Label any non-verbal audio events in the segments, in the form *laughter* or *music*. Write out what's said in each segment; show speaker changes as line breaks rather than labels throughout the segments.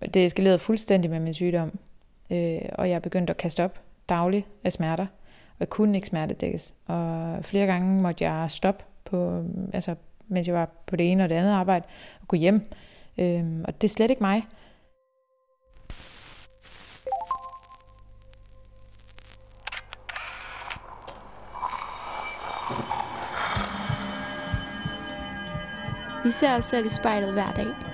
det eskalerede fuldstændig med min sygdom, øh, og jeg begyndte at kaste op dagligt af smerter, og jeg kunne ikke smertedækkes. Og flere gange måtte jeg stoppe, på, altså, mens jeg var på det ene og det andet arbejde, og gå hjem. Øh, og det er slet ikke mig.
Vi ser os selv i spejlet hver dag.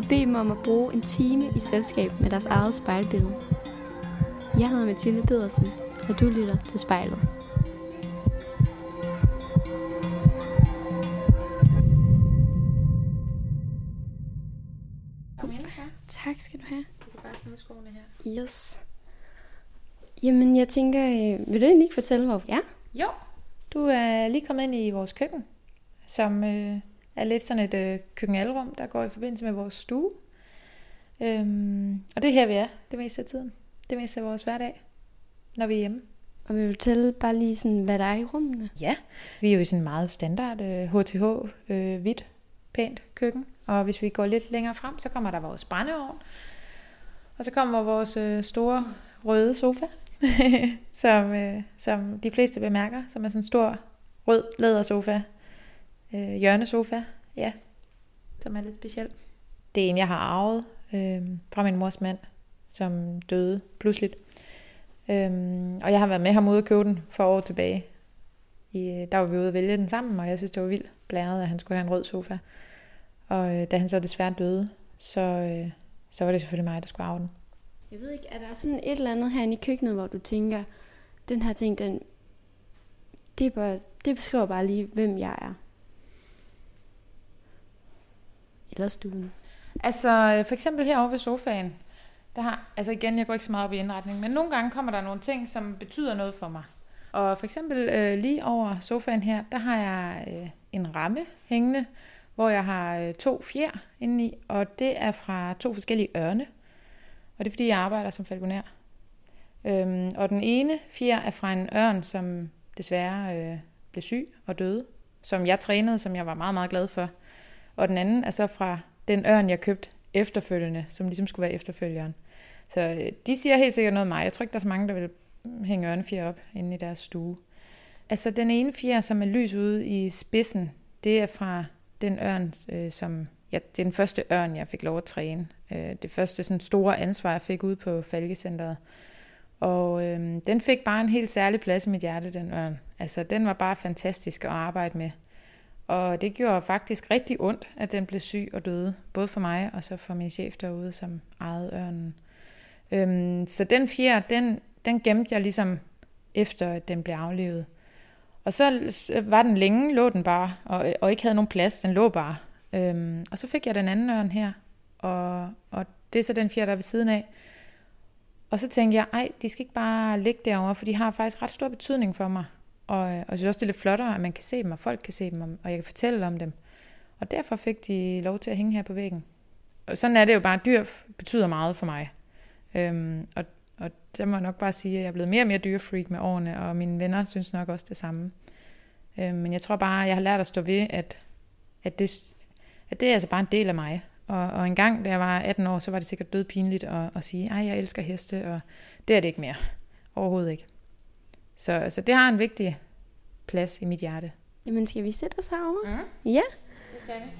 og bede dem om at bruge en time i selskab med deres eget spejlbillede. Jeg hedder Mathilde Pedersen, og du lytter til spejlet.
Kom ind her.
Tak skal du have.
Du kan bare smide skoene her.
Yes. Jamen, jeg tænker, øh, vil du egentlig ikke fortælle, hvor vi er?
Jo, du er lige kommet ind i vores køkken, som øh, er lidt sådan et øh, køkkenalrum, der går i forbindelse med vores stue. Øhm, og det er her, vi er det meste af tiden. Det meste af vores hverdag, når vi er hjemme.
Og vil du fortælle bare lige sådan, hvad der er i rummene?
Ja, vi er jo i sådan meget standard øh, HTH, øh, hvidt, pænt køkken. Og hvis vi går lidt længere frem, så kommer der vores brændeovn. Og så kommer vores øh, store røde sofa, *laughs* som, øh, som de fleste bemærker, som er sådan en stor rød lædersofa, øh, hjørnesofa, ja, som er lidt speciel. Det er en, jeg har arvet øh, fra min mors mand, som døde pludseligt. Øh, og jeg har været med ham ude og købe den for år tilbage. I, der var vi ude at vælge den sammen, og jeg synes, det var vildt blæret, at han skulle have en rød sofa. Og øh, da han så desværre døde, så, øh, så var det selvfølgelig mig, der skulle arve den.
Jeg ved ikke, er der sådan et eller andet herinde i køkkenet, hvor du tænker, den her ting, den, det, er bare, det beskriver bare lige, hvem jeg er? Kælderstuen?
Altså for eksempel herovre ved sofaen, der har, altså igen, jeg går ikke så meget op i indretning, men nogle gange kommer der nogle ting, som betyder noget for mig. Og for eksempel øh, lige over sofaen her, der har jeg øh, en ramme hængende, hvor jeg har øh, to fjer indeni, og det er fra to forskellige ørne. Og det er fordi, jeg arbejder som falconer. Øhm, og den ene fjer er fra en ørn, som desværre øh, blev syg og døde, som jeg trænede, som jeg var meget, meget glad for. Og den anden er så fra den ørn, jeg købte efterfølgende, som ligesom skulle være efterfølgeren. Så øh, de siger helt sikkert noget om mig. Jeg tror ikke, der er så mange, der vil hænge ørnefjer op inde i deres stue. Altså den ene fjer, som er lys ude i spidsen, det er fra den ørn, øh, som ja, det er den første ørn, jeg fik lov at træne. Øh, det første sådan store ansvar, jeg fik ude på Falkecenteret. Og øh, den fik bare en helt særlig plads i mit hjerte, den ørn. Altså, den var bare fantastisk at arbejde med. Og det gjorde faktisk rigtig ondt, at den blev syg og døde. Både for mig og så for min chef derude, som ejede ørnen. Øhm, så den fjer, den, den gemte jeg ligesom efter, at den blev aflevet. Og så var den længe, lå den bare, og, og ikke havde nogen plads. Den lå bare. Øhm, og så fik jeg den anden ørn her, og, og det er så den fjer, der er ved siden af. Og så tænkte jeg, ej, de skal ikke bare ligge derovre, for de har faktisk ret stor betydning for mig. Og, øh, og jeg synes også, det er lidt flottere, at man kan se dem, og folk kan se dem, og jeg kan fortælle om dem. Og derfor fik de lov til at hænge her på væggen. Og sådan er det jo bare, dyr betyder meget for mig. Øhm, og, og der må jeg nok bare sige, at jeg er blevet mere og mere dyrefreak med årene, og mine venner synes nok også det samme. Øhm, men jeg tror bare, at jeg har lært at stå ved, at, at, det, at det er altså bare en del af mig. Og, og en gang, da jeg var 18 år, så var det sikkert død pinligt at, at sige, at jeg elsker heste, og det er det ikke mere. Overhovedet ikke. Så, så det har en vigtig plads i mit hjerte.
Jamen, skal vi sætte os herovre?
Mm.
Ja.
Det skal vi.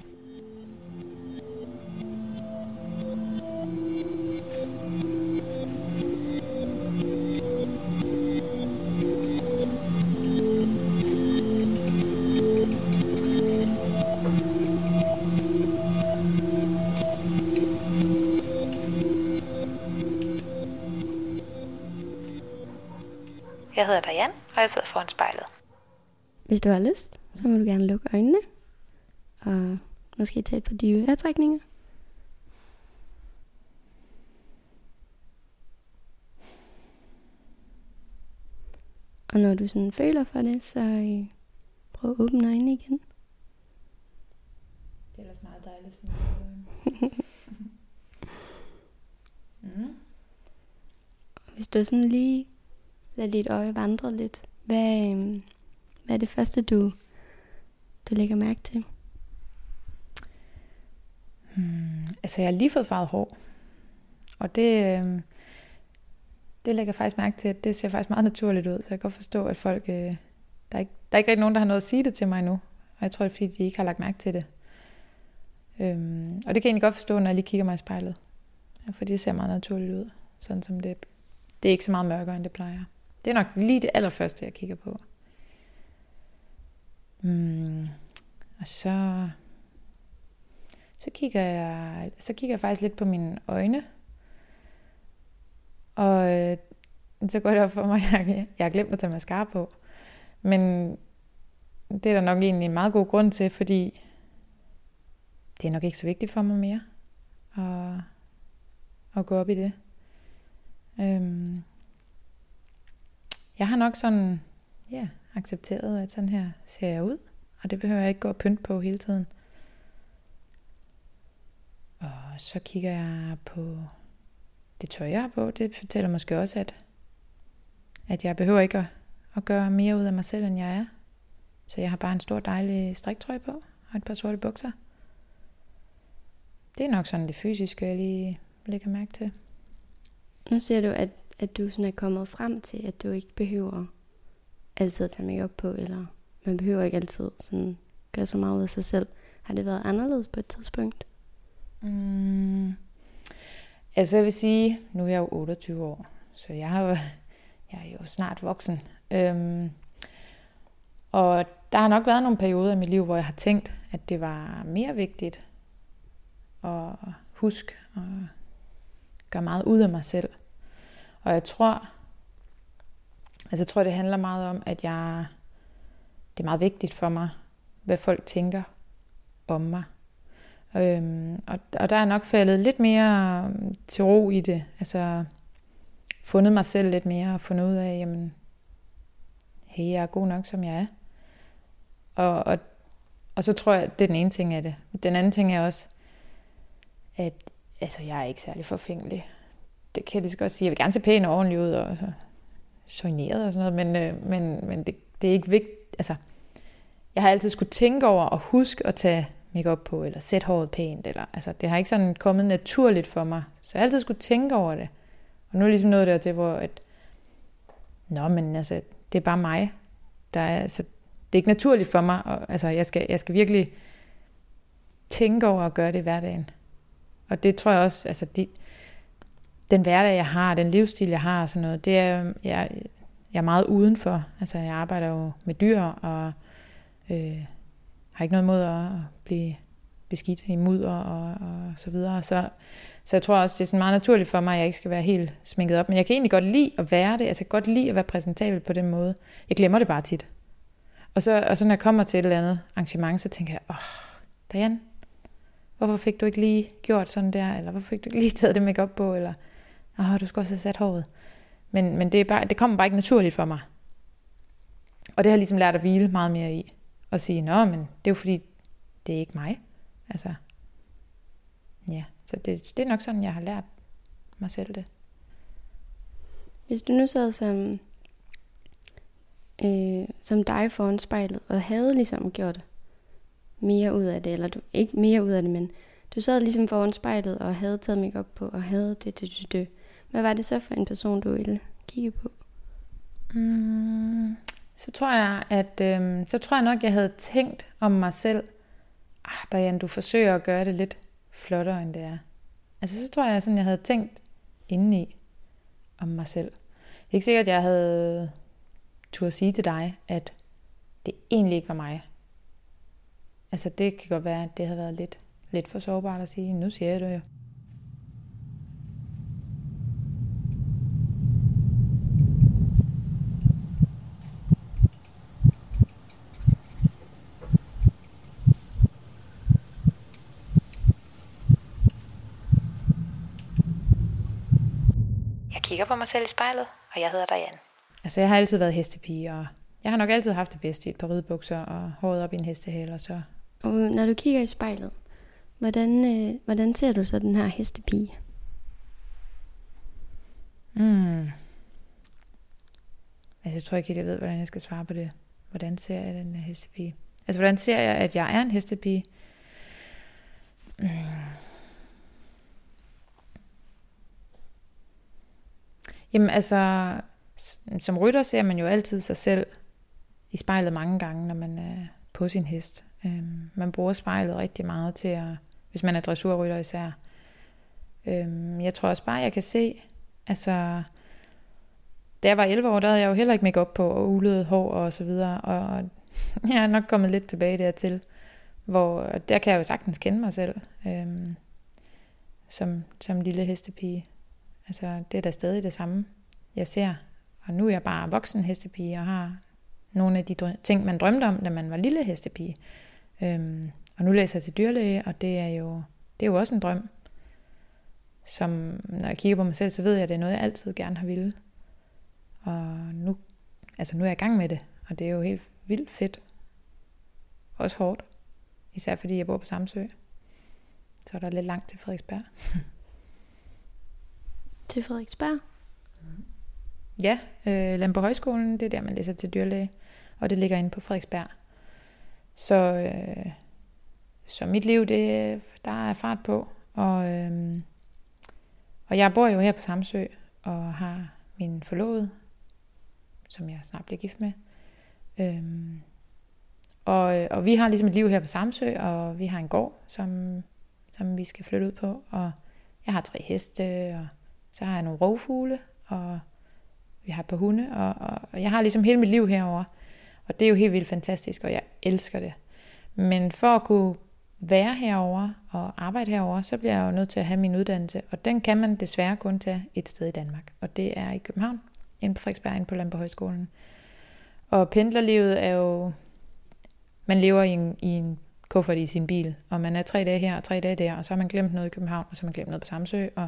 Jeg hedder Diane, og jeg sidder foran spejlet.
Hvis du har lyst, så må du gerne lukke øjnene. Og måske tage et par dybe vejrtrækninger. Og når du sådan føler for det, så øh, prøv at åbne øjnene igen.
Det er ellers meget dejligt. Sådan mm. Mhm.
Hvis du sådan lige lader dit øje vandre lidt, hvad, øhm, hvad er det første, du, du lægger mærke til?
Hmm. Altså, jeg har lige fået farvet hår. Og det, øh, det lægger jeg faktisk mærke til, at det ser faktisk meget naturligt ud. Så jeg kan godt forstå, at folk... Øh, der, er ikke, der er ikke rigtig nogen, der har noget at sige det til mig nu. Og jeg tror, det er fordi, de ikke har lagt mærke til det. Øhm, og det kan jeg egentlig godt forstå, når jeg lige kigger mig i spejlet. Ja, for det ser meget naturligt ud. Sådan som det, det er ikke så meget mørkere, end det plejer. Det er nok lige det allerførste, jeg kigger på. Mm, og så, så kigger jeg, så kigger jeg faktisk lidt på mine øjne. Og øh, så går det op for mig, at *laughs* jeg, jeg har glemt at tage mascara på. Men det er der nok egentlig en meget god grund til, fordi det er nok ikke så vigtigt for mig mere at, at gå op i det. Øhm, jeg har nok sådan, ja, accepteret, at sådan her ser jeg ud, og det behøver jeg ikke gå og pynte på hele tiden. Og så kigger jeg på det tøj, jeg har på. Det fortæller måske også, at, at jeg behøver ikke at, at gøre mere ud af mig selv, end jeg er. Så jeg har bare en stor dejlig striktrøje på, og et par sorte bukser. Det er nok sådan det fysiske, jeg lige lægger mærke til.
Nu siger du, at, at du sådan er kommet frem til, at du ikke behøver altid at tage makeup på, eller man behøver ikke altid sådan gøre så meget ud af sig selv. Har det været anderledes på et tidspunkt?
Mm. Altså jeg vil sige, nu er jeg jo 28 år, så jeg, har jo, jeg er jo snart voksen. Øhm, og der har nok været nogle perioder i mit liv, hvor jeg har tænkt, at det var mere vigtigt at huske og gøre meget ud af mig selv. Og jeg tror, altså jeg tror, det handler meget om, at jeg, det er meget vigtigt for mig, hvad folk tænker om mig. Øhm, og, og der er nok faldet lidt mere øhm, til ro i det. Altså fundet mig selv lidt mere og fundet ud af, jamen, hey, jeg er god nok, som jeg er. Og, og, og så tror jeg, det er den ene ting af det. Den anden ting er også, at altså, jeg er ikke særlig forfængelig. Det kan jeg lige så godt sige. Jeg vil gerne se pæn og ordentlig ud, og så generet og sådan noget, men, øh, men, men det, det er ikke vigtigt. Altså, jeg har altid skulle tænke over og huske at tage makeup på, eller sætte håret pænt. Eller, altså, det har ikke sådan kommet naturligt for mig. Så jeg har altid skulle tænke over det. Og nu er ligesom noget der til, hvor at, Nå, men altså, det er bare mig. Der er, altså, det er ikke naturligt for mig. Og, altså, jeg skal, jeg skal virkelig tænke over at gøre det i hverdagen. Og det tror jeg også, altså de, den hverdag, jeg har, den livsstil, jeg har og sådan noget, det er, jeg, jeg er meget udenfor. Altså, jeg arbejder jo med dyr, og øh, har ikke noget mod at blive beskidt i mudder og, og så videre. Så, så jeg tror også, det er sådan meget naturligt for mig, at jeg ikke skal være helt sminket op. Men jeg kan egentlig godt lide at være det. Altså, jeg kan godt lide at være præsentabel på den måde. Jeg glemmer det bare tit. Og så, og så når jeg kommer til et eller andet arrangement, så tænker jeg, åh, oh, Diane, hvorfor fik du ikke lige gjort sådan der? Eller hvorfor fik du ikke lige taget det makeup på? Eller, åh, du skulle også have sat håret. Men, men det, er bare, det kommer bare ikke naturligt for mig. Og det har jeg ligesom lært at hvile meget mere i og sige, nå, men det er jo fordi, det er ikke mig. Altså, ja, så det, det er nok sådan, jeg har lært mig selv det.
Hvis du nu sad som, øh, som dig foran spejlet, og havde ligesom gjort mere ud af det, eller du, ikke mere ud af det, men du sad ligesom foran spejlet og havde taget mig op på, og havde det, det, det, det. Hvad var det så for en person, du ville kigge på?
Mm, så tror jeg, at øh, så tror jeg nok, jeg havde tænkt om mig selv, ah, Diane, du forsøger at gøre det lidt flottere, end det er. Altså, så tror jeg, sådan, jeg havde tænkt indeni om mig selv. Det er ikke sikkert, at jeg havde tur at sige til dig, at det egentlig ikke var mig. Altså, det kan godt være, at det havde været lidt, lidt for sårbart at sige, nu siger jeg det jo. Kigger på mig selv i spejlet, og jeg hedder Diane. altså jeg har altid været hestepige, og jeg har nok altid haft det bedste i et par ridebukser og håret op i en hestehale. Og, så.
og når du kigger i spejlet, hvordan, øh, hvordan ser du så den her hestepige?
Mm. Altså jeg tror ikke helt, jeg ved, hvordan jeg skal svare på det. Hvordan ser jeg den her hestepige? Altså hvordan ser jeg, at jeg er en hestepige? Mm. Jamen altså, som rytter ser man jo altid sig selv i spejlet mange gange, når man er på sin hest. Øhm, man bruger spejlet rigtig meget til at, hvis man er dressurrytter især. Øhm, jeg tror også bare, jeg kan se, altså, da jeg var 11 år, der havde jeg jo heller ikke make op på, og ulede hår og så videre, og *laughs* jeg er nok kommet lidt tilbage dertil, hvor der kan jeg jo sagtens kende mig selv, øhm, som, som lille hestepige. Altså, det er da stadig det samme, jeg ser. Og nu er jeg bare voksen hestepige og har nogle af de ting, man drømte om, da man var lille hestepige. Øhm, og nu læser jeg til dyrlæge, og det er jo, det er jo også en drøm, som når jeg kigger på mig selv, så ved jeg, at det er noget, jeg altid gerne har ville. Og nu, altså nu er jeg i gang med det, og det er jo helt vildt fedt. Også hårdt. Især fordi jeg bor på Samsø. Så er der lidt langt til Frederiksberg. *laughs*
til Frederiksberg? Mm-hmm.
Ja, øh, Lampe Højskolen, det er der, man læser til dyrlæge. Og det ligger inde på Frederiksberg. Så, øh, så mit liv, det, der er fart på. Og, øh, og jeg bor jo her på Samsø, og har min forlovede, som jeg snart bliver gift med. Øh, og, og vi har ligesom et liv her på Samsø, og vi har en gård, som, som vi skal flytte ud på. Og jeg har tre heste, og så har jeg nogle rovfugle, og vi har et par hunde, og, og, og jeg har ligesom hele mit liv herover. Og det er jo helt vildt fantastisk, og jeg elsker det. Men for at kunne være herover og arbejde herover, så bliver jeg jo nødt til at have min uddannelse, og den kan man desværre kun tage et sted i Danmark, og det er i København, inde på Frederiksberg, inde på Lampe Og pendlerlivet er jo, man lever i en, i en kuffert i sin bil, og man er tre dage her og tre dage der, og så har man glemt noget i København, og så har man glemt noget på Samsø, og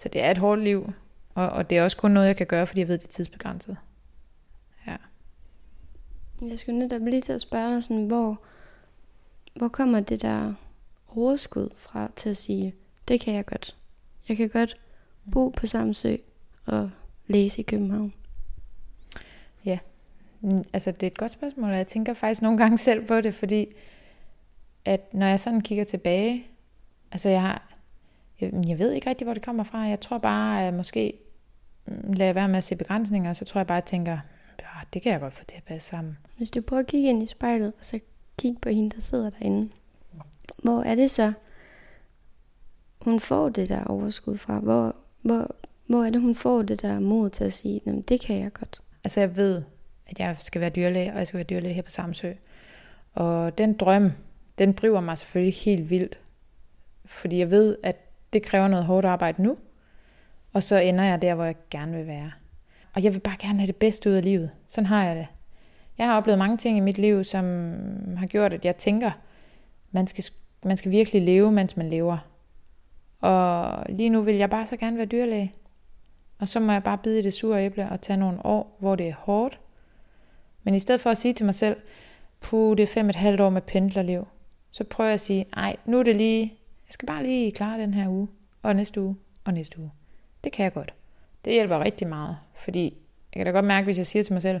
så det er et hårdt liv, og, og det er også kun noget, jeg kan gøre, fordi jeg ved, det er tidsbegrænset. Ja.
Jeg skulle netop lige til at spørge dig, sådan, hvor, hvor kommer det der overskud fra til at sige, det kan jeg godt. Jeg kan godt bo på Samsø og læse i København.
Ja, mm, altså det er et godt spørgsmål, og jeg tænker faktisk nogle gange selv på det, fordi at når jeg sådan kigger tilbage, altså jeg har, jeg, jeg ved ikke rigtig, hvor det kommer fra. Jeg tror bare, at måske mm, lader være med at se begrænsninger, så tror jeg bare, at jeg tænker, ja, det kan jeg godt få til at passe sammen.
Hvis du prøver at kigge ind i spejlet, og så kigge på hende, der sidder derinde, hvor er det så, hun får det der overskud fra? Hvor, hvor, hvor er det, hun får det der mod til at sige, det kan jeg godt?
Altså jeg ved, at jeg skal være dyrlæge, og jeg skal være dyrlæge her på Samsø. Og den drøm, den driver mig selvfølgelig helt vildt. Fordi jeg ved, at det kræver noget hårdt arbejde nu, og så ender jeg der, hvor jeg gerne vil være. Og jeg vil bare gerne have det bedste ud af livet. Sådan har jeg det. Jeg har oplevet mange ting i mit liv, som har gjort, at jeg tænker, man skal, man skal virkelig leve, mens man lever. Og lige nu vil jeg bare så gerne være dyrlæge. Og så må jeg bare bide i det sure æble og tage nogle år, hvor det er hårdt. Men i stedet for at sige til mig selv, puh, det er fem et halvt år med pendlerliv, så prøver jeg at sige, nej, nu er det lige jeg skal bare lige klare den her uge, og næste uge, og næste uge. Det kan jeg godt. Det hjælper rigtig meget, fordi jeg kan da godt mærke, hvis jeg siger til mig selv,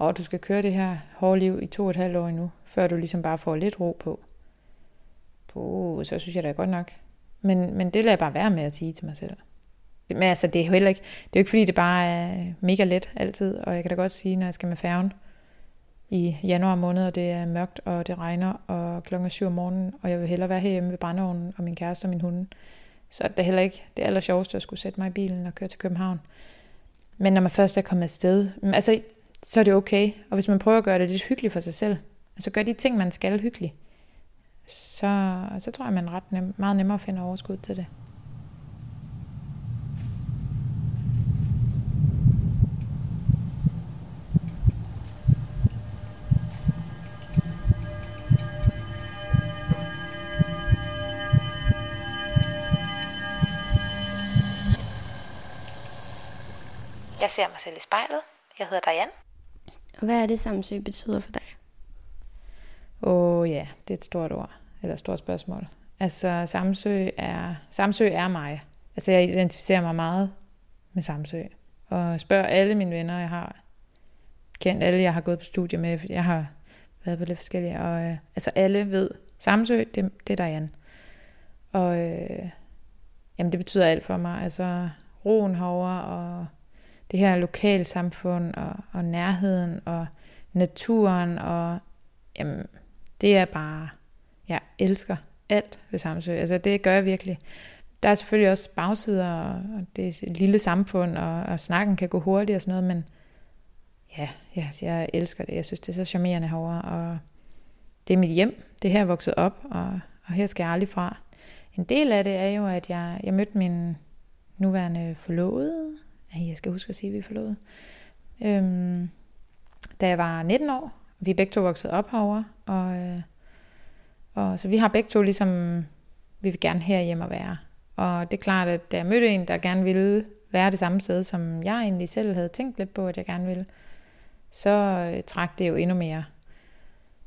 at du skal køre det her hårde liv i to og et halvt år endnu, før du ligesom bare får lidt ro på. Puh, så synes jeg da godt nok. Men, men det lader jeg bare være med at sige til mig selv. Men altså, det er jo heller ikke, det er jo ikke fordi, det bare er mega let altid, og jeg kan da godt sige, når jeg skal med færgen, i januar måned, og det er mørkt, og det regner, og klokken er syv om morgenen, og jeg vil hellere være herhjemme ved brændeovnen, og min kæreste og min hunde. Så det er heller ikke det aller sjoveste at skulle sætte mig i bilen og køre til København. Men når man først er kommet afsted, mm, altså, så er det okay. Og hvis man prøver at gøre det lidt hyggeligt for sig selv, altså gør de ting, man skal hyggeligt, så, så tror jeg, man er ret nem, meget nemmere at finde overskud til det. Jeg ser mig selv i spejlet. Jeg hedder Diane.
Og hvad er det, Samsø betyder for dig?
Åh oh, ja, det er et stort ord, eller et stort spørgsmål. Altså, Samsø er, Samsø er mig. Altså, jeg identificerer mig meget med Samsø. Og spørger alle mine venner, jeg har kendt, alle jeg har gået på studie med, jeg har været på lidt forskellige, og øh, altså alle ved, Samsø, det, det er Diane. Og øh, jamen, det betyder alt for mig. Altså, roen herovre, og det her lokalsamfund, og, og nærheden, og naturen, og jamen, det er bare, jeg elsker alt ved Samsø. Altså det gør jeg virkelig. Der er selvfølgelig også bagsider, og det er et lille samfund, og, og snakken kan gå hurtigt og sådan noget, men ja, jeg, jeg elsker det. Jeg synes, det er så charmerende herovre, og det er mit hjem. Det er her, jeg er vokset op, og, og her skal jeg aldrig fra. En del af det er jo, at jeg, jeg mødte min nuværende forlovede. Jeg skal huske at sige, at vi er forlovet. Øhm, da jeg var 19 år. Vi er begge to vokset op herovre, og, øh, og så vi har begge to ligesom, vi vil gerne herhjemme at være. Og det er klart, at da jeg mødte en, der gerne ville være det samme sted, som jeg egentlig selv havde tænkt lidt på, at jeg gerne ville, så øh, trak det jo endnu mere.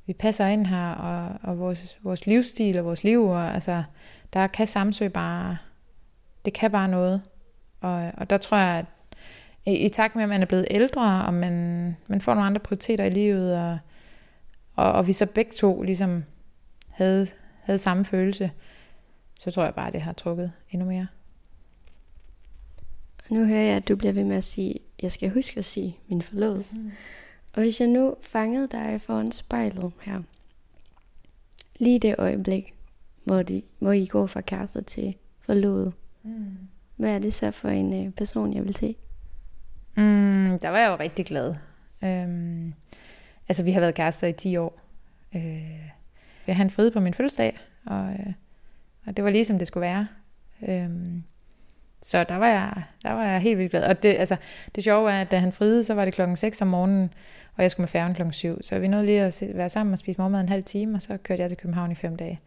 Vi passer ind her, og, og vores, vores livsstil og vores liv, og altså, der kan Samsø bare, det kan bare noget. Og, og der tror jeg, at i, i takt med, at man er blevet ældre, og man, man får nogle andre prioriteter i livet, og, og, og vi så begge to ligesom havde, havde samme følelse, så tror jeg bare, at det har trukket endnu mere.
Og nu hører jeg, at du bliver ved med at sige, jeg skal huske at sige min forlod. Mm. Og hvis jeg nu fangede dig foran spejlet her, lige det øjeblik, hvor, de, hvor I går fra kærester til forlovet, mm hvad er det så for en øh, person, jeg vil se?
Mm, der var jeg jo rigtig glad. Øhm, altså, vi har været kærester i 10 år. Øh, jeg havde en på min fødselsdag, og, øh, og det var ligesom det skulle være. Øhm, så der var, jeg, der var jeg helt vildt glad. Og det, altså, det sjove er, at da han friede, så var det klokken 6 om morgenen, og jeg skulle med færgen klokken 7. Så vi nåede lige at være sammen og spise morgenmad en halv time, og så kørte jeg til København i fem dage.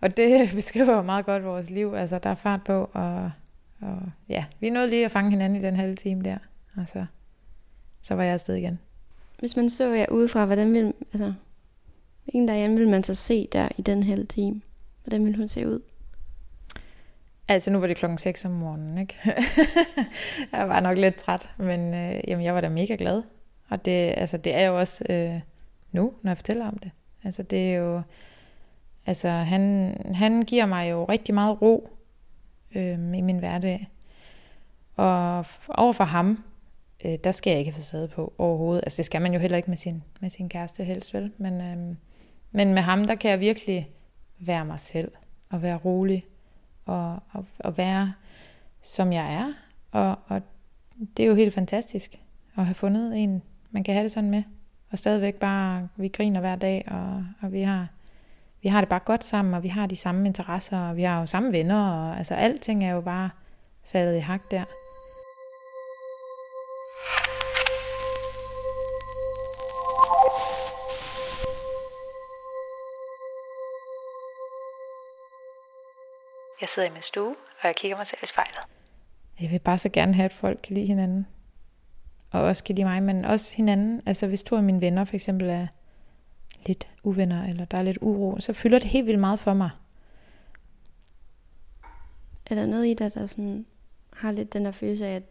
Og det *laughs* beskriver meget godt vores liv. Altså, der er fart på, og, og ja, vi nåede lige at fange hinanden i den halve time der. Og så, så var jeg afsted igen.
Hvis man så jer udefra, hvordan vil, altså, hvilken derhjemme vil man så se der i den halve time? Hvordan vil hun se ud?
Altså nu var det klokken 6 om morgenen, ikke? *laughs* jeg var nok lidt træt, men øh, jamen, jeg var da mega glad. Og det, altså, det er jo også øh, nu, når jeg fortæller om det. Altså det er jo, altså han, han giver mig jo rigtig meget ro øh, i min hverdag. Og overfor ham, øh, der skal jeg ikke have facade på overhovedet. Altså det skal man jo heller ikke med sin, med sin kæreste helst, vel? Men, øh, men med ham, der kan jeg virkelig være mig selv og være rolig og, og, og være, som jeg er. Og, og det er jo helt fantastisk at have fundet en, man kan have det sådan med. Og stadigvæk bare, vi griner hver dag, og, og vi har vi har det bare godt sammen, og vi har de samme interesser, og vi har jo samme venner, og altså alting er jo bare faldet i hak der. Jeg sidder i min stue, og jeg kigger mig selv i spejlet. Jeg vil bare så gerne have, at folk kan lide hinanden. Og også kan lide mig, men også hinanden. Altså hvis to af mine venner for eksempel er lidt uvenner, eller der er lidt uro, så fylder det helt vildt meget for mig.
Er der noget i dig, der sådan har lidt den der følelse af, at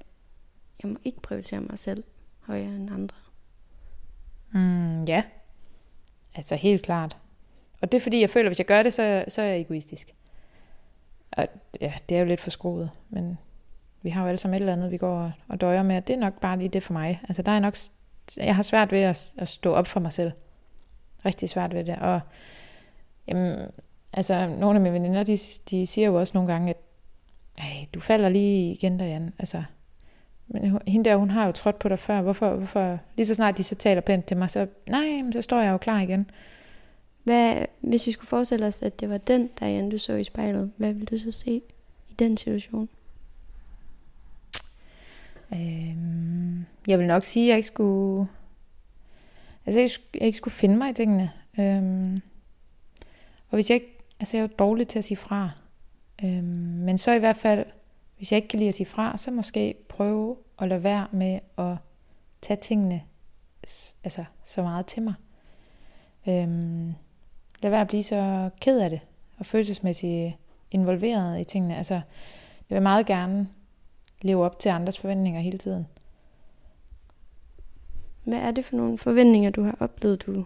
jeg må ikke prioritere mig selv højere end andre?
Mm, ja, altså helt klart. Og det er fordi, jeg føler, at hvis jeg gør det, så, så er jeg egoistisk. Og ja, det er jo lidt for skruet, men vi har jo alle sammen et eller andet, vi går og døjer med, det er nok bare lige det for mig. Altså der er nok, jeg har svært ved at, at stå op for mig selv. Rigtig svært ved det. Og jamen, altså nogle af mine veninder, de, de siger jo også nogle gange, at Ej, du falder lige igen der, Jan. Altså, men hende der, hun har jo trådt på dig før. Hvorfor, hvorfor? Lige så snart de så taler pænt til mig, så, nej, så står jeg jo klar igen.
Hvad, hvis vi skulle forestille os, at det var den, der Jan, du så i spejlet, hvad ville du så se i den situation?
Øhm, jeg vil nok sige, at jeg ikke skulle... Altså, jeg, jeg ikke skulle finde mig i tingene. Øhm, og hvis jeg ikke... Altså, jeg er jo dårlig til at sige fra. Øhm, men så i hvert fald hvis jeg ikke kan lide at sige fra, så måske prøve at lade være med at tage tingene altså, så meget til mig. Øhm, lad være at blive så ked af det, og følelsesmæssigt involveret i tingene. Altså, jeg vil meget gerne leve op til andres forventninger hele tiden.
Hvad er det for nogle forventninger, du har oplevet, du,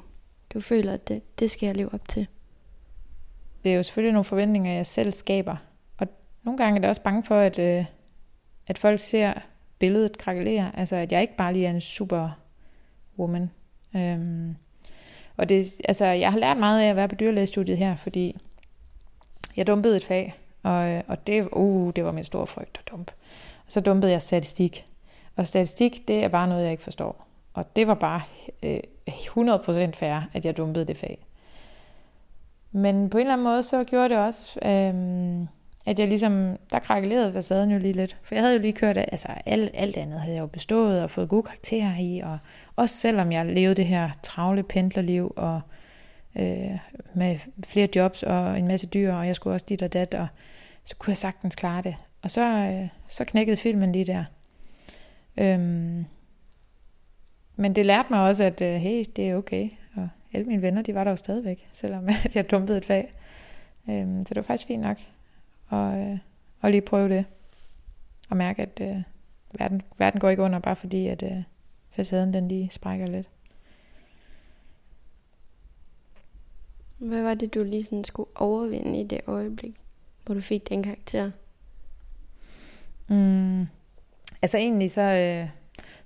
du føler, at det, det skal jeg leve op til?
Det er jo selvfølgelig nogle forventninger, jeg selv skaber. Og nogle gange er jeg også bange for, at, øh, at folk ser billedet krakelere. Altså, at jeg ikke bare lige er en super woman. Øhm, og det, altså, jeg har lært meget af at være på dyrlægestudiet her, fordi jeg dumpede et fag, og, øh, og det, uh, det var min store frygt at dumpe. Og så dumpede jeg statistik. Og statistik, det er bare noget, jeg ikke forstår. Og det var bare øh, 100% fair, at jeg dumpede det fag. Men på en eller anden måde, så gjorde det også, øh, at jeg ligesom, der krakkelerede facaden jo lige lidt. For jeg havde jo lige kørt, altså alt, alt andet havde jeg jo bestået og fået gode karakterer i, og også selvom jeg levede det her travle pendlerliv, og øh, med flere jobs og en masse dyr, og jeg skulle også dit og dat, og så kunne jeg sagtens klare det. Og så, øh, så knækkede filmen lige der. Øhm, men det lærte mig også, at øh, hey, det er okay. Og alle mine venner, de var der jo stadigvæk, *laughs* selvom jeg dumpede et fag. Øhm, så det var faktisk fint nok at, øh, at lige prøve det. Og mærke, at øh, verden, verden går ikke under, bare fordi at øh, facaden den lige sprækker lidt.
Hvad var det, du lige sådan skulle overvinde i det øjeblik, hvor du fik den karakter?
Mm, altså egentlig så, øh,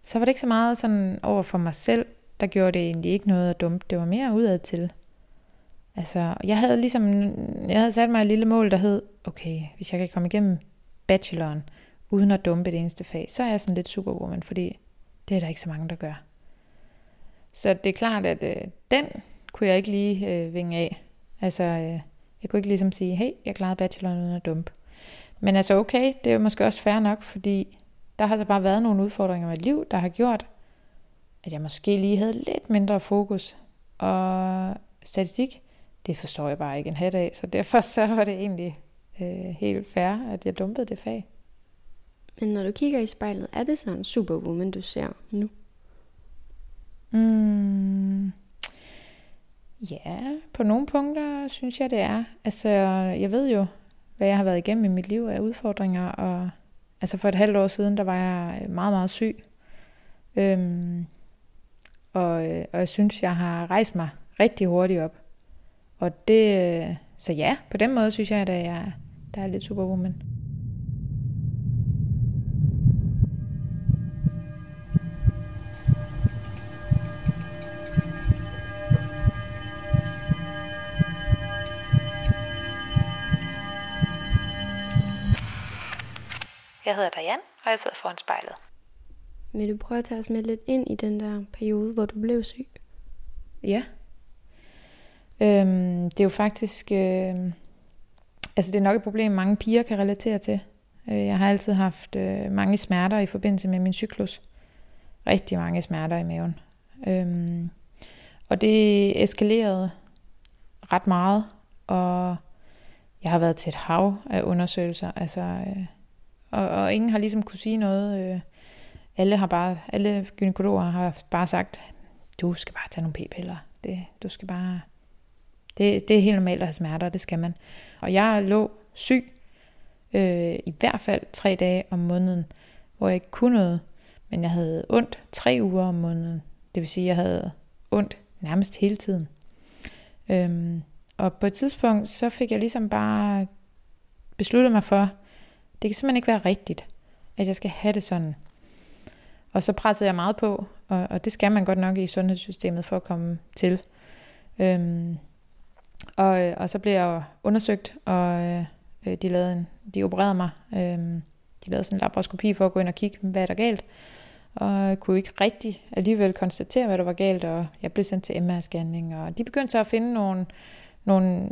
så var det ikke så meget sådan over for mig selv, der gjorde det egentlig ikke noget dumt. Det var mere udad til. Altså, jeg havde ligesom, jeg havde sat mig et lille mål, der hed, okay, hvis jeg kan komme igennem bacheloren, uden at dumpe det eneste fag, så er jeg sådan lidt superwoman, fordi det er der ikke så mange, der gør. Så det er klart, at øh, den kunne jeg ikke lige øh, vinge af. Altså, øh, jeg kunne ikke ligesom sige, hey, jeg klarede bacheloren uden at dumpe. Men altså okay, det er jo måske også fair nok, fordi der har så bare været nogle udfordringer i mit liv, der har gjort, at jeg måske lige havde lidt mindre fokus. Og statistik, det forstår jeg bare ikke en hat af, så derfor så var det egentlig øh, helt fair, at jeg dumpede det fag.
Men når du kigger i spejlet, er det så en superwoman, du ser nu?
Mm, ja, på nogle punkter synes jeg, det er. Altså, jeg ved jo, hvad jeg har været igennem i mit liv af udfordringer, og altså for et halvt år siden, der var jeg øh, meget, meget syg. Øhm, og, øh, og jeg synes, jeg har rejst mig rigtig hurtigt op. Og det, øh, så ja, på den måde synes jeg, at jeg, der er lidt superwoman. Jeg hedder Diane, og jeg sidder foran spejlet.
Vil du prøve at tage os med lidt ind i den der periode, hvor du blev syg?
Ja. Øhm, det er jo faktisk... Øh, altså det er nok et problem, mange piger kan relatere til. Øh, jeg har altid haft øh, mange smerter i forbindelse med min cyklus. Rigtig mange smerter i maven. Øhm, og det eskalerede ret meget, og jeg har været til et hav af undersøgelser. Altså, øh, og, og ingen har ligesom kunne sige noget. Øh, alle har bare, alle gynekologer har bare sagt, du skal bare tage nogle p-piller. Det, du skal bare, det, det er helt normalt at have smerter, det skal man. Og jeg lå syg, øh, i hvert fald tre dage om måneden, hvor jeg ikke kunne noget, men jeg havde ondt tre uger om måneden. Det vil sige, at jeg havde ondt nærmest hele tiden. Øhm, og på et tidspunkt, så fik jeg ligesom bare besluttet mig for, det kan simpelthen ikke være rigtigt, at jeg skal have det sådan. Og så pressede jeg meget på, og, og det skal man godt nok i sundhedssystemet for at komme til. Øhm, og, og så blev jeg undersøgt, og øh, de, lavede en, de opererede mig. Øhm, de lavede sådan en laparoskopi for at gå ind og kigge, hvad er der galt. Og jeg kunne ikke rigtig alligevel konstatere, hvad der var galt, og jeg blev sendt til MR-scanning, og de begyndte så at finde nogle, nogle,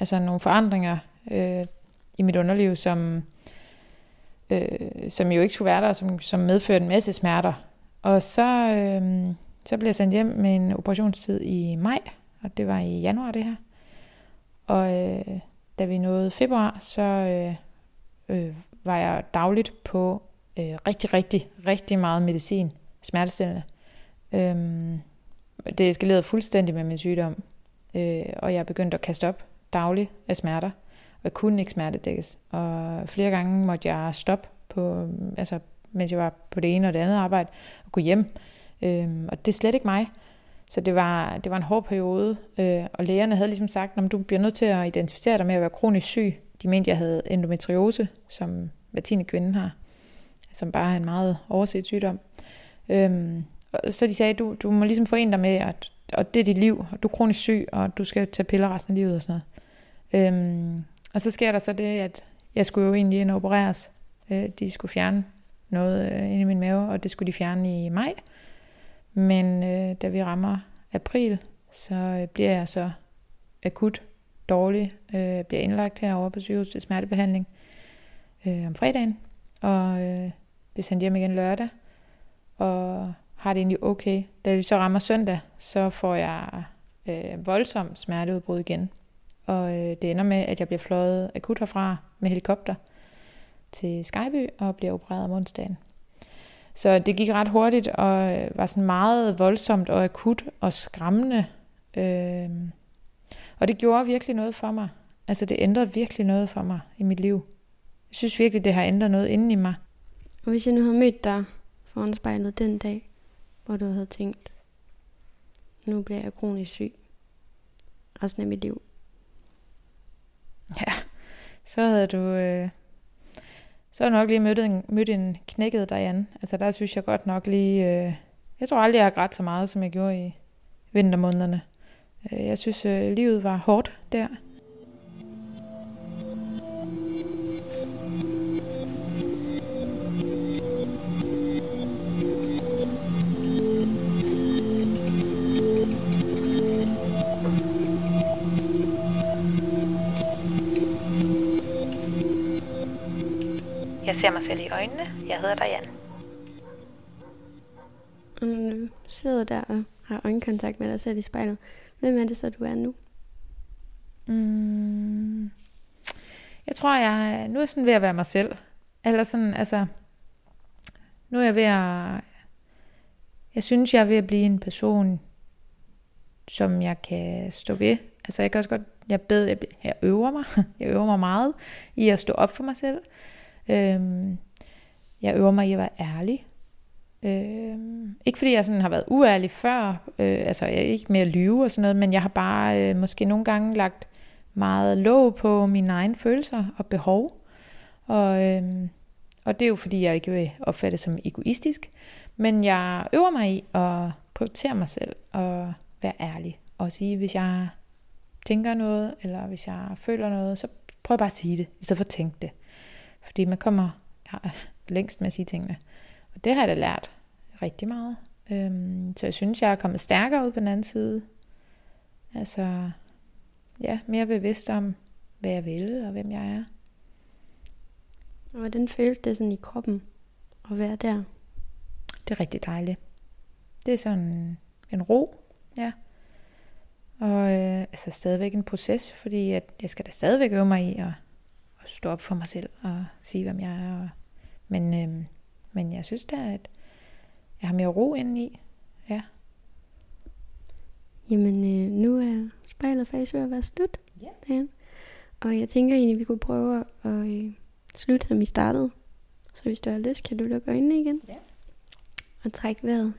altså nogle forandringer øh, i mit underliv, som øh, som jo ikke skulle være der, som, som medførte en masse smerter. Og så, øh, så blev jeg sendt hjem med en operationstid i maj, og det var i januar det her. Og øh, da vi nåede februar, så øh, øh, var jeg dagligt på øh, rigtig, rigtig, rigtig meget medicin, smertestillende. Øhm, det eskalerede fuldstændig med min sygdom, øh, og jeg begyndte at kaste op dagligt af smerter, og jeg kunne ikke smertedækkes. Og flere gange måtte jeg stoppe, på, øhm, altså, mens jeg var på det ene og det andet arbejde, og gå hjem. Øhm, og det er slet ikke mig. Så det var, det var en hård periode, øh, og lægerne havde ligesom sagt, at du bliver nødt til at identificere dig med at være kronisk syg. De mente, jeg havde endometriose, som hver tiende kvinde har, som bare er en meget overset sygdom. Øhm, og så de sagde, du, du må ligesom forene dig med, at og det er dit liv, og du er kronisk syg, og du skal tage piller resten af livet og sådan noget. Øhm, og så sker der så det, at jeg skulle jo egentlig ind og opereres. Øh, de skulle fjerne noget øh, inde i min mave, og det skulle de fjerne i maj. Men øh, da vi rammer april, så øh, bliver jeg så akut dårlig, øh, bliver indlagt herovre på sygehus til smertebehandling øh, om fredagen, og øh, bliver sendt hjem igen lørdag, og har det egentlig okay. Da vi så rammer søndag, så får jeg øh, voldsom smerteudbrud igen, og øh, det ender med, at jeg bliver fløjet akut herfra med helikopter til Skyby og bliver opereret om onsdagen. Så det gik ret hurtigt og øh, var sådan meget voldsomt og akut og skræmmende. Øh, og det gjorde virkelig noget for mig. Altså det ændrede virkelig noget for mig i mit liv. Jeg synes virkelig, det har ændret noget inden i mig.
Og hvis jeg nu havde mødt dig foran spejlet den dag, hvor du havde tænkt, nu bliver jeg kronisk syg resten af mit liv.
Så havde du... Øh så har nok lige mødt en, mødt en knækket Diane. Altså der synes jeg godt nok lige... Øh, jeg tror aldrig, jeg har grædt så meget, som jeg gjorde i vintermånederne. Øh, jeg synes, øh, livet var hårdt der. Ser mig selv i øjnene. Jeg hedder Diane.
Og når du sidder der og har øjenkontakt med dig selv i spejlet, hvem er det så, du er nu?
Mm, jeg tror, jeg nu er sådan ved at være mig selv. Eller sådan, altså, nu er jeg ved at, jeg synes, jeg er ved at blive en person, som jeg kan stå ved. Altså, jeg kan også godt, jeg bed, jeg, jeg øver mig, *laughs* jeg øver mig meget i at stå op for mig selv. Øhm, jeg øver mig i at være ærlig. Øhm, ikke fordi jeg sådan har været uærlig før, øh, altså jeg er ikke med at lyve og sådan noget, men jeg har bare øh, måske nogle gange lagt meget låg på mine egne følelser og behov. Og, øhm, og det er jo fordi, jeg ikke vil opfatte det som egoistisk, men jeg øver mig i at prioritere mig selv og være ærlig. Og sige, hvis jeg tænker noget, eller hvis jeg føler noget, så prøv bare at sige det, i stedet for at tænke det. Fordi man kommer ja, længst med at sige tingene. Og det har jeg da lært rigtig meget. Øhm, så jeg synes, jeg er kommet stærkere ud på den anden side. Altså, ja, mere bevidst om, hvad jeg vil og hvem jeg er.
Og hvordan føles det sådan i kroppen at være der?
Det er rigtig dejligt. Det er sådan en ro, ja. Og øh, altså stadigvæk en proces, fordi at jeg skal da stadigvæk øve mig i at at stå op for mig selv og sige, hvem jeg er. Men, øhm, men jeg synes da, at jeg har mere ro indeni. Ja.
Jamen, øh, nu er spejlet faktisk ved at være slut.
Ja.
ja. Og jeg tænker egentlig, at vi kunne prøve at øh, slutte, som vi startede. Så hvis du har lyst, kan du lukke øjnene igen.
Ja.
Og trække vejret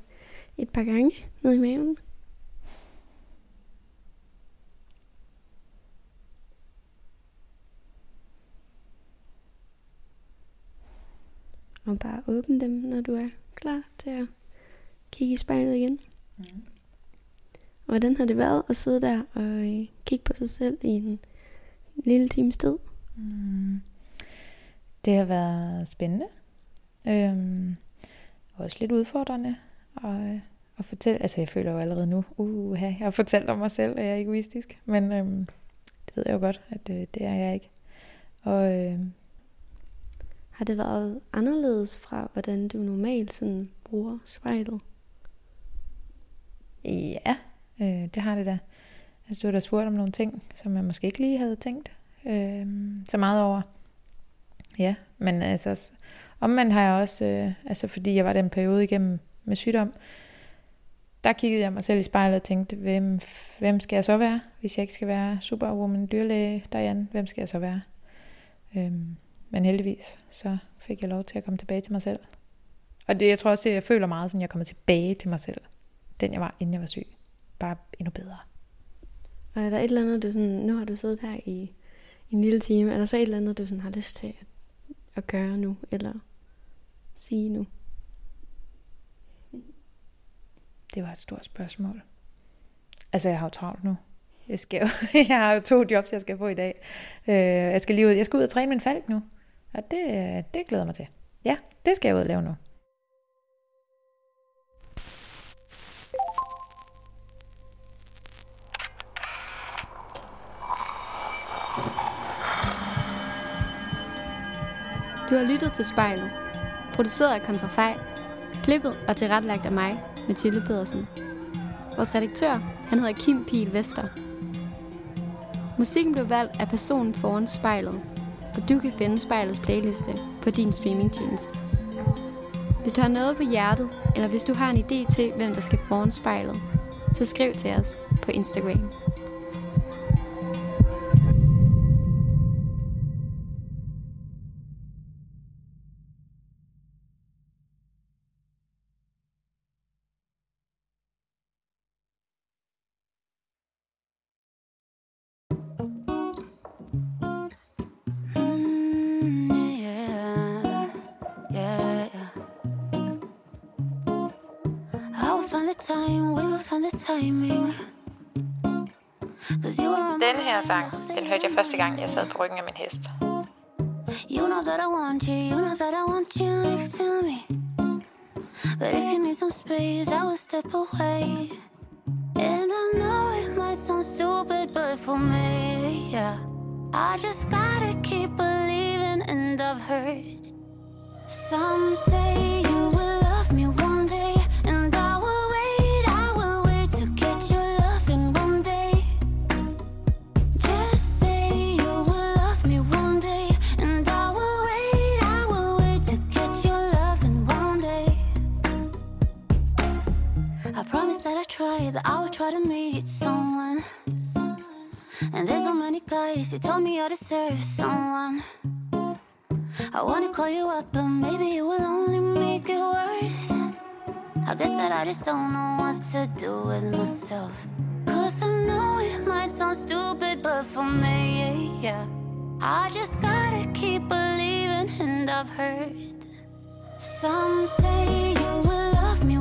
et par gange ned i maven. Og bare åbne dem, når du er klar til at kigge i spejlet igen. Mm. Hvordan har det været at sidde der og øh, kigge på sig selv i en lille times tid? Mm.
Det har været spændende. Øhm, også lidt udfordrende. Og, øh, at fortælle, altså jeg føler jo allerede nu, uh, jeg har fortalt om mig selv, at jeg er egoistisk. Men øhm, det ved jeg jo godt, at øh, det er jeg ikke. Og øh,
har det været anderledes fra, hvordan du normalt sådan bruger spejlet?
Ja, øh, det har det da. Altså, du har da spurgt om nogle ting, som jeg måske ikke lige havde tænkt øh, så meget over.
Ja, men altså, omvendt har jeg også, øh, altså fordi jeg var den periode igennem med sygdom, der kiggede jeg mig selv i spejlet og tænkte, hvem, hvem skal jeg så være, hvis jeg ikke skal være superwoman, dyrlæge, Diane, hvem skal jeg så være? Øhm, men heldigvis, så fik jeg lov til at komme tilbage til mig selv. Og det, jeg tror også, det, jeg føler meget, som jeg kommer tilbage til mig selv. Den jeg var, inden jeg var syg. Bare endnu bedre.
Og er der et eller andet, du sådan, nu har du siddet her i, en lille time, er der så et eller andet, du sådan har lyst til at, at gøre nu, eller sige nu?
Det var et stort spørgsmål. Altså, jeg har jo travlt nu. Jeg, skal jo, *laughs* jeg har jo to jobs, jeg skal få i dag. Øh, jeg skal lige ud, jeg skal ud og træne min falk nu. Og det, det glæder mig til. Ja, det skal jeg ud og lave nu.
Du har lyttet til spejlet. Produceret af Kontrafej. Klippet og tilrettelagt af mig, Mathilde Pedersen. Vores redaktør, han hedder Kim Pihl Vester. Musikken blev valgt af personen foran spejlet, og du kan finde spejlets playliste på din streamingtjeneste. Hvis du har noget på hjertet, eller hvis du har en idé til, hvem der skal foran spejlet, så skriv til os på Instagram.
Sang, den hørte jeg første gang, jeg sad på ryggen af min hest. You know that I want you, you know that I want you next to me. But if you need some space, I will step away. And I know it might sound stupid, but for me, yeah. I just gotta keep believing, and I've heard some say you will love me one day. Try that I would try to meet someone. And there's so many guys who told me I deserve someone. I wanna call you up, but maybe it will only make it worse. I guess that I just don't know what to do with myself. Cause I know it might sound stupid, but for me, yeah. I just gotta keep believing, and I've heard some say you will love me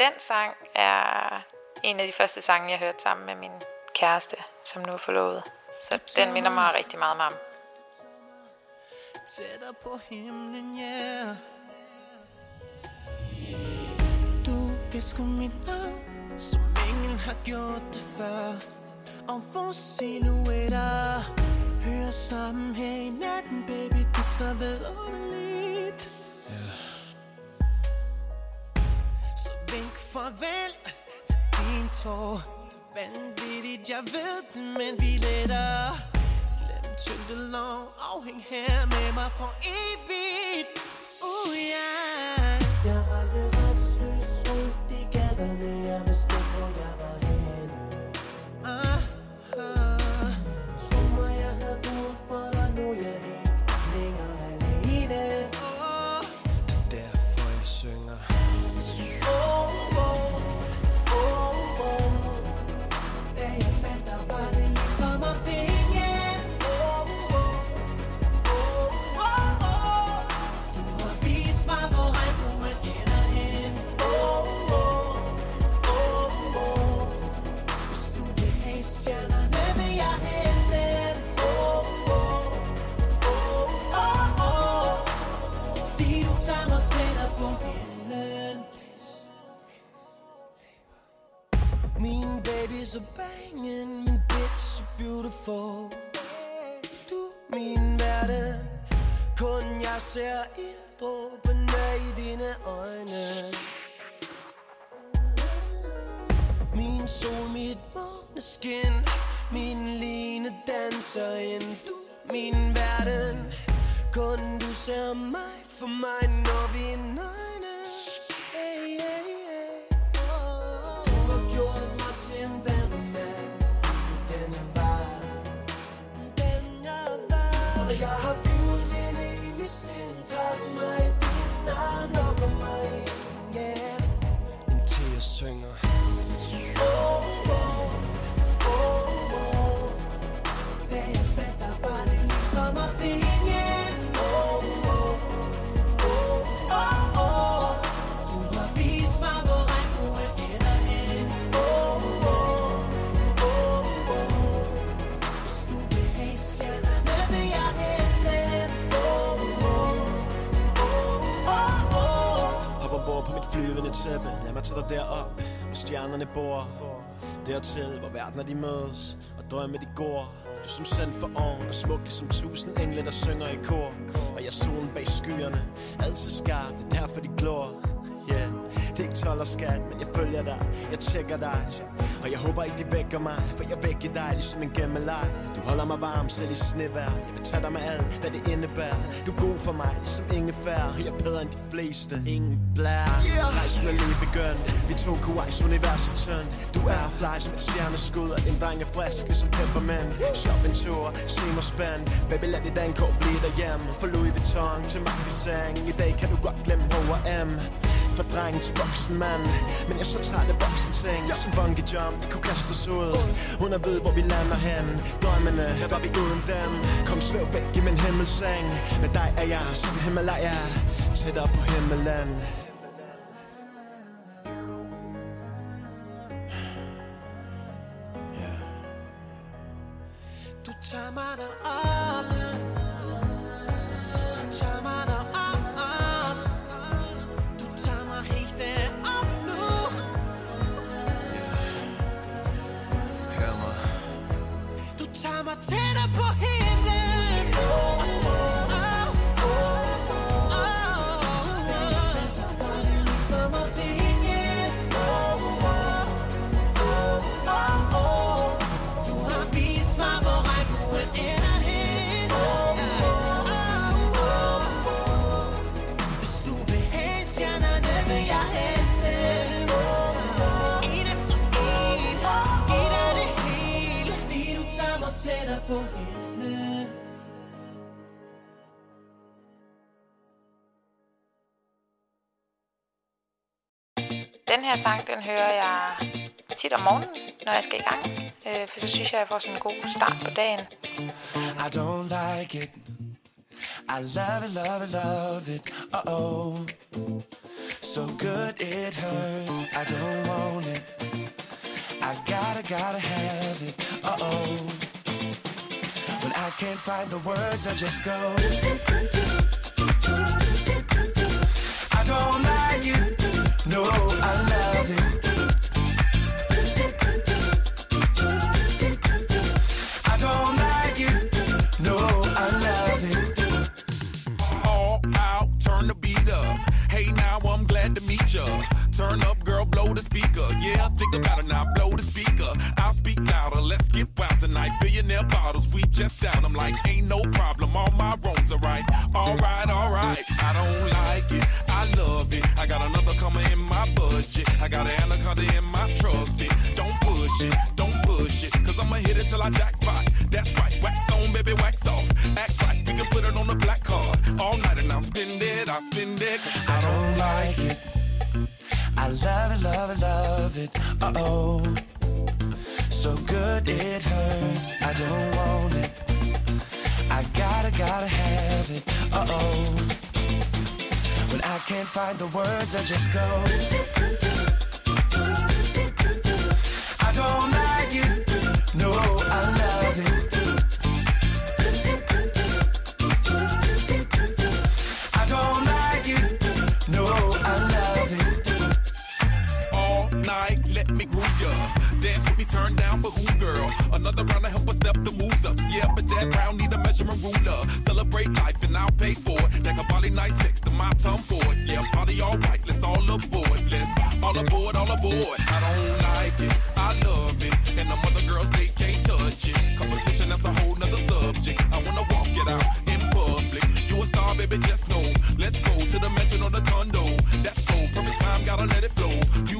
Den sang er en af de første sange, jeg hørte sammen med min kæreste, som nu er forlovet. Så den minder mig rigtig meget om ham. Tættere på himlen, yeah. Du visker mit navn, som ingen har gjort det før. Og vores silhuetter
Hører sammen her i natten, baby, det så vidunderligt farvel til din tår. Det er vanvittigt, jeg ved det, men vi letter. Lad dem tyngde lov, afhæng her med mig for evigt. Få. Du min verden. Kun jeg ser ilddråbene i dine øjne. Min sol, mit måneskin. Min line danser ind. Du min verden. Kun du ser mig for mig, når vi er nøgne
juletæppe Lad mig tage dig derop, hvor stjernerne bor. Dertil, hvor verdener de mødes Og drømme de går. Du som sand for oven Og smuk som tusind engle, der synger i kor. Og jeg solen bag skyerne Altid skarp, det er derfor de glor. Yeah, det er ikke 12 og skat, men jeg følger dig, jeg tjekker dig. Og jeg håber ikke de vækker mig, for jeg vækker dig ligesom en gemmeleg Du holder mig varm selv i snevær, jeg vil tage dig med alt, hvad det indebærer. Du er god for mig, ligesom ingefær, og jeg er bedre end de fleste. Ingen blær, yeah. rejsen er lige begyndt. Vi to Kuwais universet tyndt. Du er fly som et stjerneskud, og en dreng er frisk ligesom peppermint Shop en tur, se mig spændt, baby lad dit dankort blive derhjemme. Fra Louis Vuitton til Marquesang, i dag kan du godt glemme H&M fra dreng til voksen mand. Men jeg er så træt af voksen ting Som bungee jump, kunne kaste os ud. Hun er ved, hvor vi lander hen. Drømmene, her var vi uden dem. Kom svæv væk i min himmelseng. Med dig er jeg som Himalaya. Tættere på himmelen
Den hører jeg tit om morgenen, når jeg skal i gang. Øh, for så synes jeg, jeg får sådan en god start på dagen.
I don't like it. I love it, love it, love it. Uh oh. So good it hurts. I don't want it. I gotta, gotta have it. Uh oh. When I can't find the words, I just go. I don't like know I love it. I don't like it. No, I love it.
All out, turn the beat up. Hey, now I'm glad to meet ya. Turn up, girl, blow the speaker. Yeah, think about it now, blow the speaker. I'll speak louder. Let's get wild tonight. Billionaire bottles, we just down. I'm like, ain't no problem all my wrongs are right. Alright, alright, I don't like it, I love it. I got another coming in my budget. I got an anaconda in my trusty. Don't push it, don't push it, cause I'ma hit it till I jackpot. That's right, wax on, baby, wax off. Act right, we can put it on the black card. All night and I'll spend it, I'll spend it, cause I don't like it.
I love it, love it, love it. Uh oh. So good it hurts. I don't want it. I gotta, gotta have it. Uh oh. When I can't find the words, I just go. I don't
Dance with me, turn down for who, girl? Another round to help us step the moves up. Yeah, but that round need a measurement ruler. Celebrate life and I'll pay for it. That body nice next to my tongue for it. Yeah, party all right. Let's all aboard. Let's all aboard, all aboard. I don't like it. I love it. And the other girls, they can't touch it. Competition, that's a whole nother subject. I wanna walk it out in public. You a star, baby, just know. Let's go to the mansion or the condo. That's so perfect time, gotta let it flow. You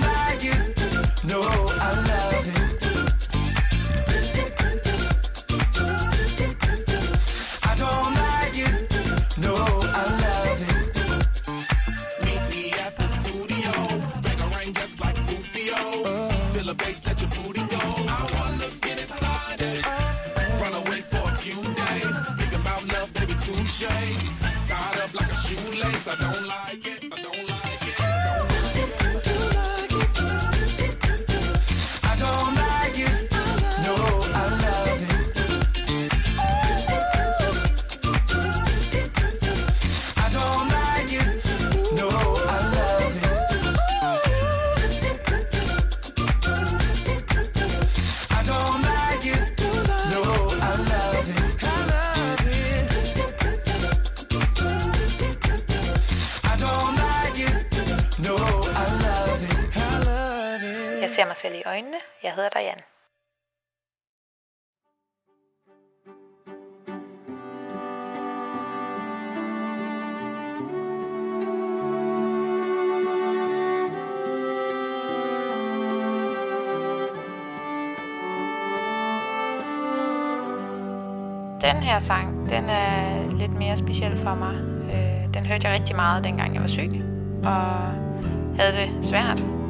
like
a shoelace. I don't like it.
Selv i øjnene. Jeg hedder Diane. Den her sang, den er lidt mere speciel for mig. Øh, den hørte jeg rigtig meget, dengang jeg var syg, og havde det svært.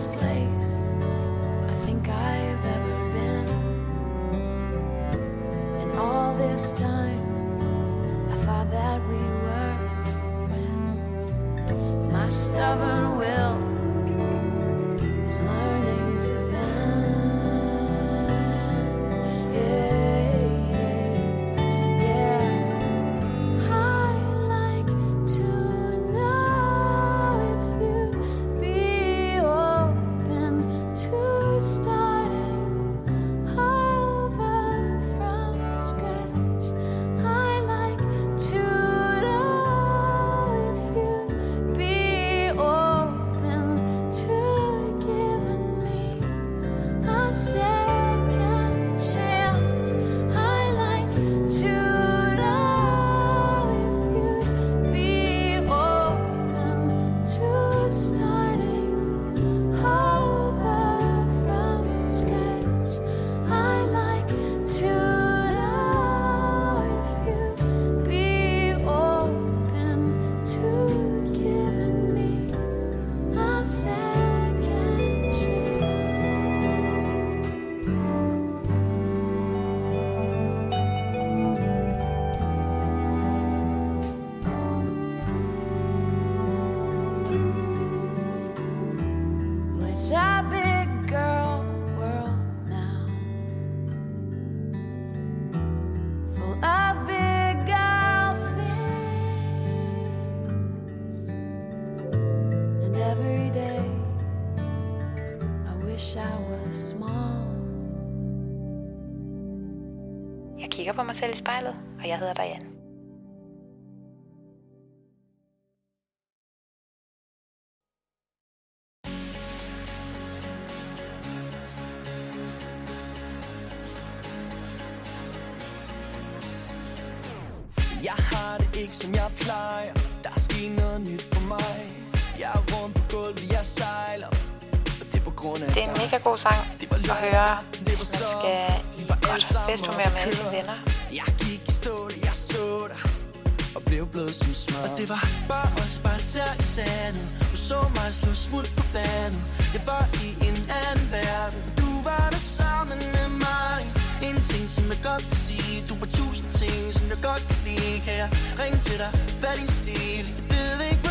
this place. Wish I was small.
Jeg kigger på mig selv i spejlet, og jeg hedder Diane. God sang at høre, hvis man skal i godt festhumør med alle sine venner.
Jeg gik i stå, jeg så dig Og blev blød som smør Og det var bare os bare der i sanden Du så mig slå smut på fanden Jeg var i en anden verden. Du var der sammen med mig. En ting som jeg godt vil sige. Du var tusind ting som jeg godt kan lide. Kan jeg ringe til dig, hvad din stil? Jeg ved ikke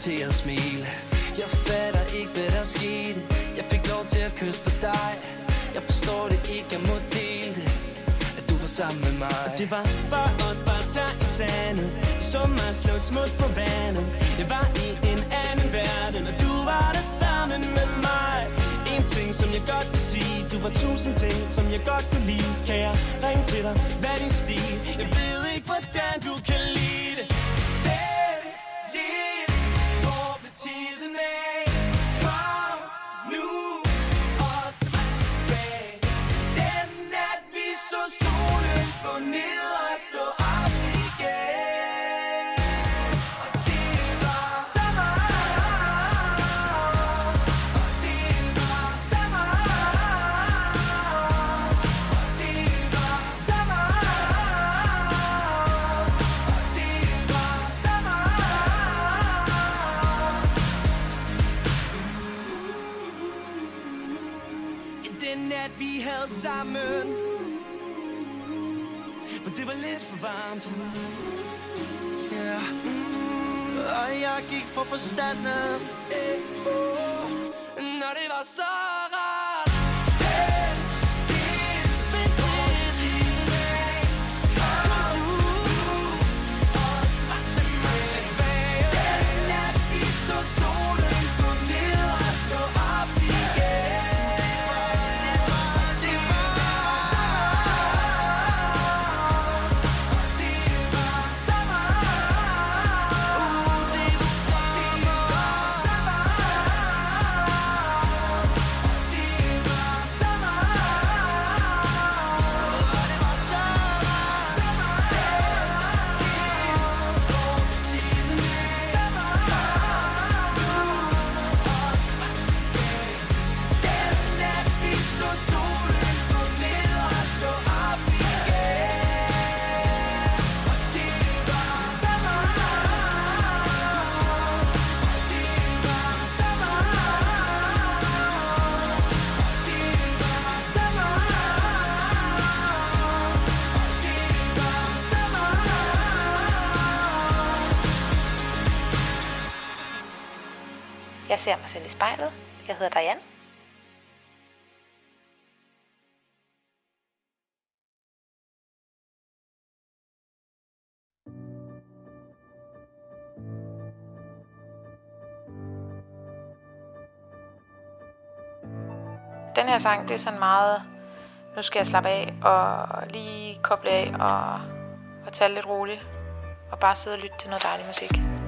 til at smile. Jeg fatter ikke hvad der skete Jeg fik lov til at kysse på dig. Jeg forstår det ikke, jeg må dele det. At du var sammen med mig. Og det var bare os bare tør i sandet. Du så mig slå smut på vandet. Jeg var i en anden verden Og du var der sammen med mig. En ting som jeg godt vil sige. Du var tusind ting som jeg godt kunne lide. Kan jeg ringe til dig, hvad din stil? Jeg ved ikke hvordan du kan lide gik for forstanden. Når det var så
spejlet. Jeg hedder Diane. Den her sang, det er sådan meget, nu skal jeg slappe af og lige koble af og, og tage lidt roligt og bare sidde og lytte til noget dejlig musik.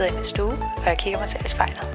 sidder i min stue, og jeg kigger mig selv i spejlet.